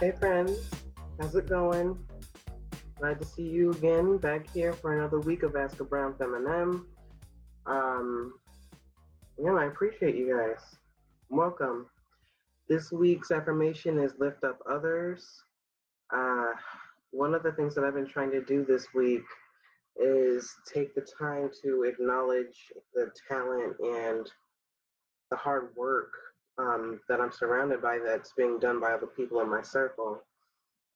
Hey friends, how's it going? Glad to see you again back here for another week of Ask a Brown Feminine. Um, yeah, I appreciate you guys. Welcome. This week's affirmation is lift up others. Uh, one of the things that I've been trying to do this week is take the time to acknowledge the talent and the hard work um, that I'm surrounded by that's being done by other people in my circle.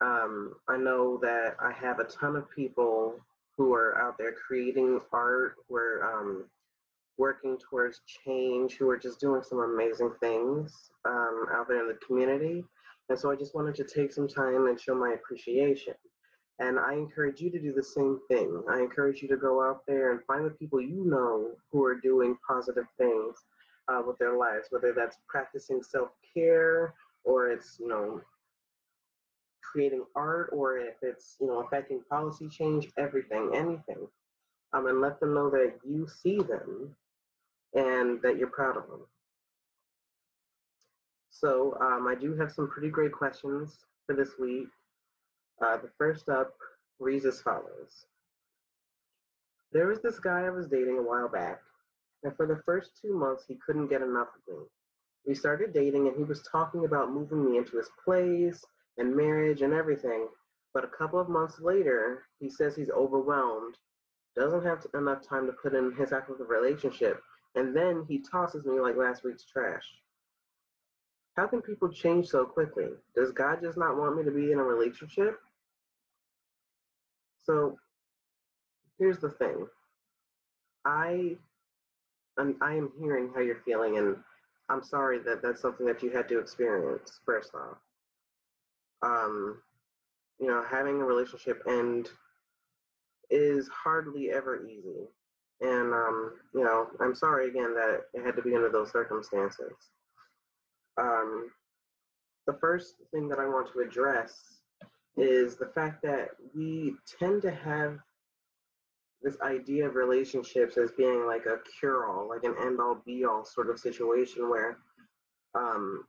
Um, I know that I have a ton of people who are out there creating art, who are um, working towards change, who are just doing some amazing things um, out there in the community. And so I just wanted to take some time and show my appreciation. And I encourage you to do the same thing. I encourage you to go out there and find the people you know who are doing positive things uh, with their lives, whether that's practicing self care or it's, you know, creating art or if it's, you know, affecting policy change, everything, anything. Um, and let them know that you see them and that you're proud of them. So um, I do have some pretty great questions for this week. Uh, the first up reads as follows. There was this guy I was dating a while back and for the first two months, he couldn't get enough of me. We started dating, and he was talking about moving me into his place and marriage and everything. But a couple of months later, he says he's overwhelmed, doesn't have enough time to put in his the relationship, and then he tosses me like last week's trash. How can people change so quickly? Does God just not want me to be in a relationship? So here's the thing I I'm, I am hearing how you're feeling, and I'm sorry that that's something that you had to experience. First off, um, you know, having a relationship end is hardly ever easy, and um, you know, I'm sorry again that it had to be under those circumstances. Um, the first thing that I want to address is the fact that we tend to have this idea of relationships as being like a cure all, like an end all be all sort of situation where um,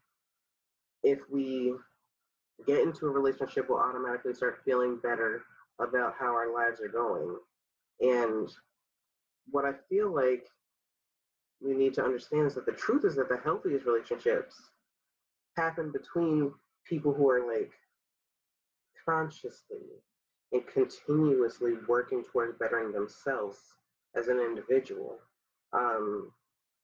if we get into a relationship, we'll automatically start feeling better about how our lives are going. And what I feel like we need to understand is that the truth is that the healthiest relationships happen between people who are like consciously and continuously working towards bettering themselves as an individual. Um,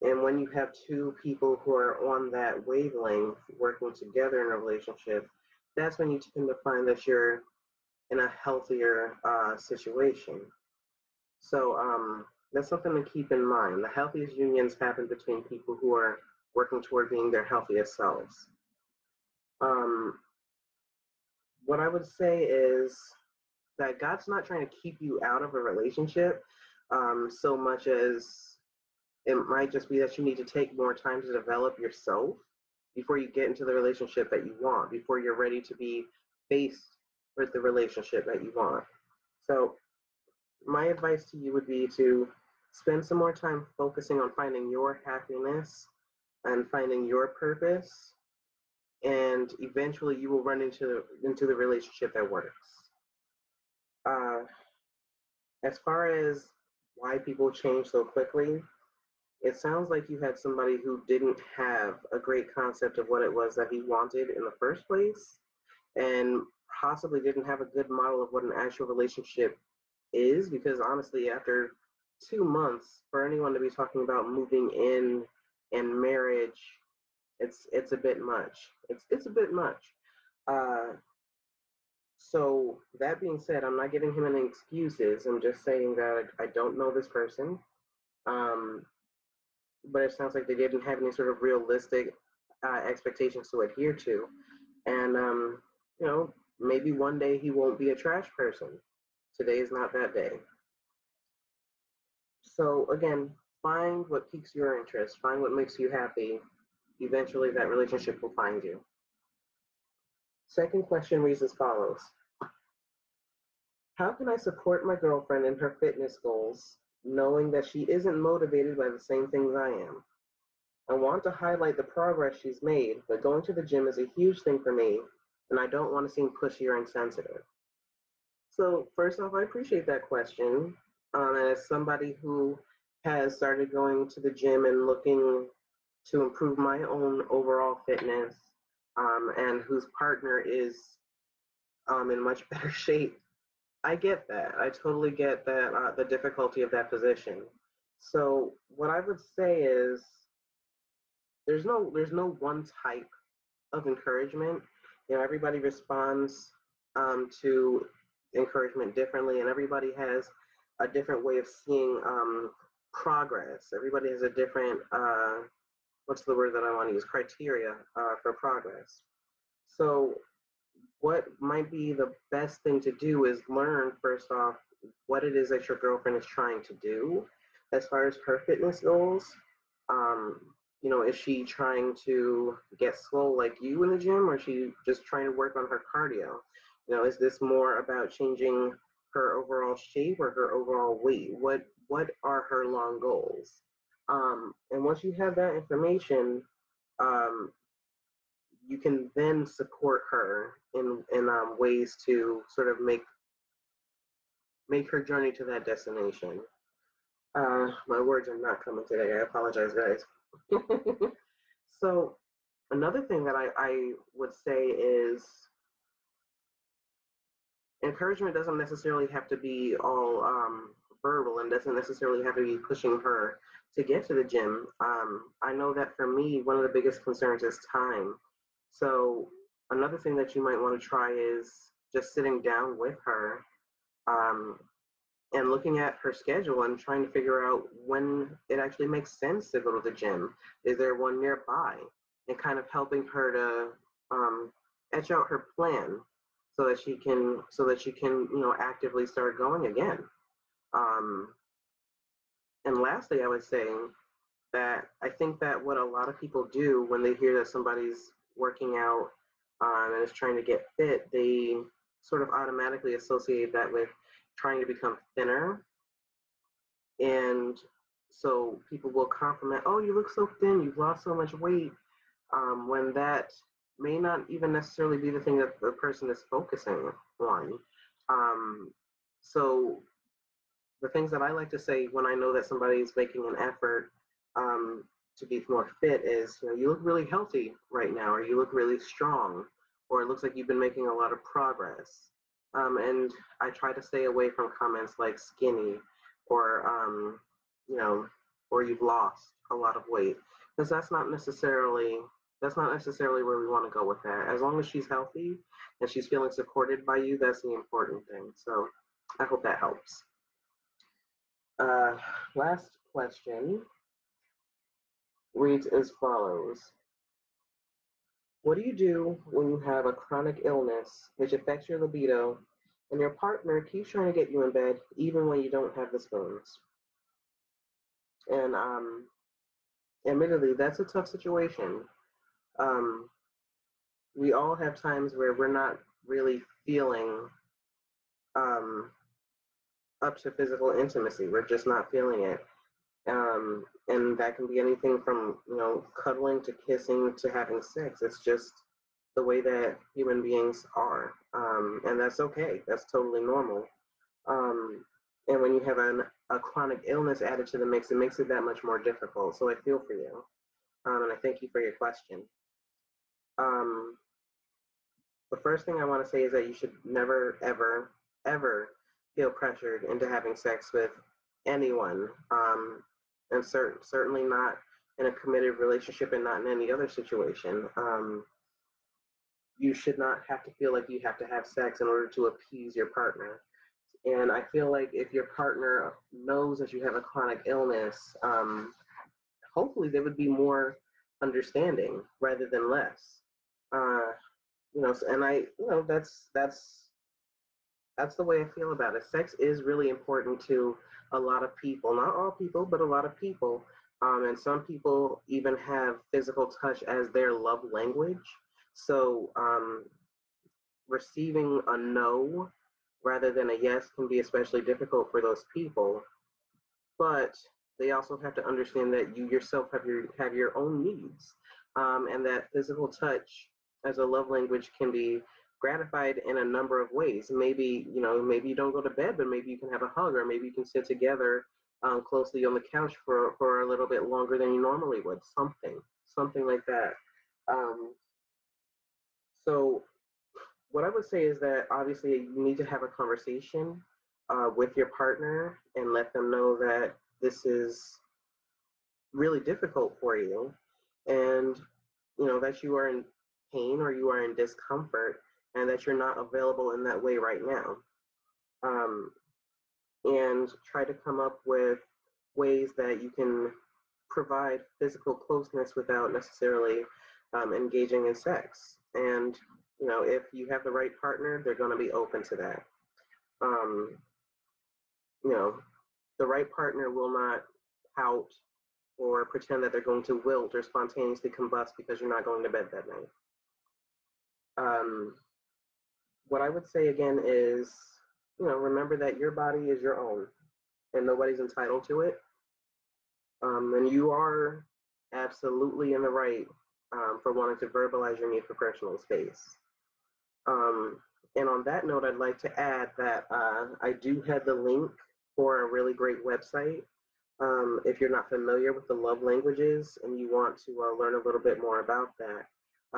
and when you have two people who are on that wavelength working together in a relationship, that's when you tend to find that you're in a healthier uh, situation. So um, that's something to keep in mind. The healthiest unions happen between people who are working toward being their healthiest selves. Um, what I would say is that God's not trying to keep you out of a relationship um, so much as it might just be that you need to take more time to develop yourself before you get into the relationship that you want, before you're ready to be faced with the relationship that you want. So, my advice to you would be to spend some more time focusing on finding your happiness and finding your purpose and eventually you will run into into the relationship that works as far as why people change so quickly, it sounds like you had somebody who didn't have a great concept of what it was that he wanted in the first place and possibly didn't have a good model of what an actual relationship is because honestly after two months for anyone to be talking about moving in and marriage it's it's a bit much. It's it's a bit much. Uh so that being said, I'm not giving him any excuses. I'm just saying that I don't know this person. Um, but it sounds like they didn't have any sort of realistic uh, expectations to adhere to. And, um, you know, maybe one day he won't be a trash person. Today is not that day. So, again, find what piques your interest, find what makes you happy. Eventually, that relationship will find you. Second question reads as follows How can I support my girlfriend in her fitness goals, knowing that she isn't motivated by the same things I am? I want to highlight the progress she's made, but going to the gym is a huge thing for me, and I don't want to seem pushy or insensitive. So first off, I appreciate that question. Um, as somebody who has started going to the gym and looking to improve my own overall fitness, um, and whose partner is um, in much better shape, I get that. I totally get that uh, the difficulty of that position. So what I would say is there's no there's no one type of encouragement. You know, everybody responds um, to encouragement differently, and everybody has a different way of seeing um, progress. Everybody has a different uh, what's the word that I want to use criteria uh, for progress. So, what might be the best thing to do is learn first off what it is that your girlfriend is trying to do as far as her fitness goals. Um, you know, is she trying to get swole like you in the gym, or is she just trying to work on her cardio? You know, is this more about changing her overall shape or her overall weight? What what are her long goals? Um, and once you have that information, um, you can then support her in in um, ways to sort of make make her journey to that destination. Uh, my words are not coming today. I apologize, guys. so another thing that I, I would say is encouragement doesn't necessarily have to be all um, verbal and doesn't necessarily have to be pushing her to get to the gym. Um, I know that for me, one of the biggest concerns is time. So another thing that you might want to try is just sitting down with her um, and looking at her schedule and trying to figure out when it actually makes sense to go to the gym. Is there one nearby? And kind of helping her to um, etch out her plan so that she can so that she can you know actively start going again. Um, and lastly, I would say that I think that what a lot of people do when they hear that somebody's working out um, and is trying to get fit, they sort of automatically associate that with trying to become thinner. And so people will compliment, oh, you look so thin, you've lost so much weight, um, when that may not even necessarily be the thing that the person is focusing on. Um, so the things that I like to say when I know that somebody is making an effort um, to be more fit is, you know, you look really healthy right now, or you look really strong, or it looks like you've been making a lot of progress. Um, and I try to stay away from comments like skinny or, um, you know, or you've lost a lot of weight, because that's not necessarily that's not necessarily where we want to go with that. As long as she's healthy and she's feeling supported by you, that's the important thing. So I hope that helps. Uh, last question reads as follows. What do you do when you have a chronic illness which affects your libido and your partner keeps trying to get you in bed even when you don't have the spoons? And um, admittedly, that's a tough situation. Um, we all have times where we're not really feeling um, up to physical intimacy. We're just not feeling it. Um, and that can be anything from, you know, cuddling to kissing to having sex. It's just the way that human beings are. Um, and that's okay. That's totally normal. Um, and when you have an, a chronic illness added to the mix, it makes it that much more difficult. So I feel for you. Um, and I thank you for your question. Um, the first thing I want to say is that you should never, ever, ever feel pressured into having sex with anyone, um, and cert- certainly not in a committed relationship and not in any other situation. Um, you should not have to feel like you have to have sex in order to appease your partner. And I feel like if your partner knows that you have a chronic illness, um, hopefully they would be more understanding rather than less. Uh, you know, and I, you know, that's that's that's the way I feel about it. Sex is really important to a lot of people, not all people, but a lot of people. Um, and some people even have physical touch as their love language. So um, receiving a no rather than a yes can be especially difficult for those people. But they also have to understand that you yourself have your have your own needs, um, and that physical touch as a love language can be gratified in a number of ways. Maybe, you know, maybe you don't go to bed, but maybe you can have a hug, or maybe you can sit together um, closely on the couch for, for a little bit longer than you normally would. Something, something like that. Um, so, what I would say is that obviously you need to have a conversation uh, with your partner and let them know that this is really difficult for you and you know that you are in pain or you are in discomfort and that you're not available in that way right now. Um, and try to come up with ways that you can provide physical closeness without necessarily um, engaging in sex. And you know if you have the right partner they're going to be open to that. Um, you know the right partner will not pout or pretend that they're going to wilt or spontaneously combust because you're not going to bed that night. Um, what I would say again is, you know, remember that your body is your own and nobody's entitled to it. Um, and you are absolutely in the right um, for wanting to verbalize your need for personal space. Um, and on that note, I'd like to add that uh, I do have the link for a really great website um, if you're not familiar with the love languages and you want to uh, learn a little bit more about that,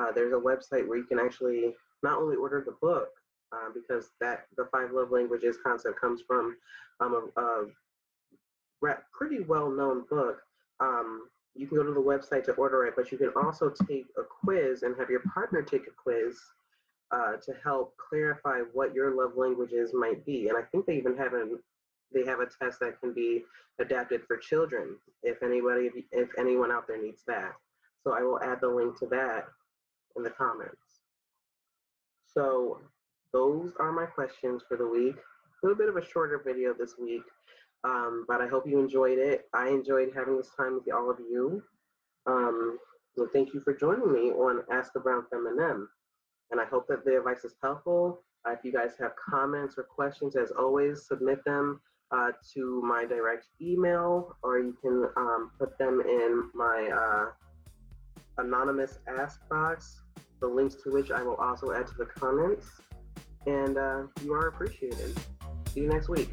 uh, there's a website where you can actually not only order the book uh, because that the five love languages concept comes from um, a, a, pretty well-known book. Um, you can go to the website to order it, but you can also take a quiz and have your partner take a quiz uh, to help clarify what your love languages might be. And I think they even have an they have a test that can be adapted for children if anybody if anyone out there needs that so i will add the link to that in the comments so those are my questions for the week. A little bit of a shorter video this week um, but i hope you enjoyed it. I enjoyed having this time with all of you. Um, so thank you for joining me on ask the brown feminine and i hope that the advice is helpful. Uh, if you guys have comments or questions, as always, submit them uh, to my direct email, or you can um, put them in my uh, anonymous ask box, the links to which I will also add to the comments and uh, you are appreciated. See you next week.